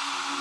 you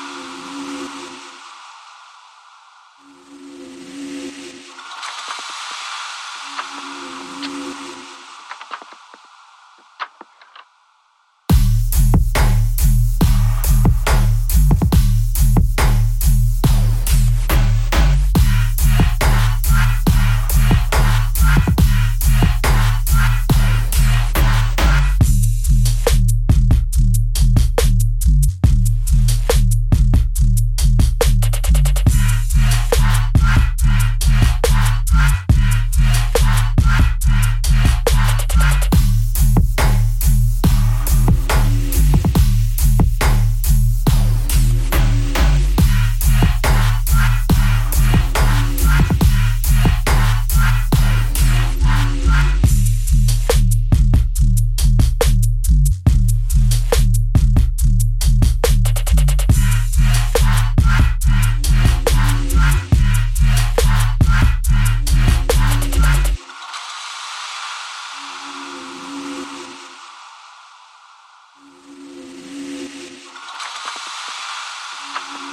you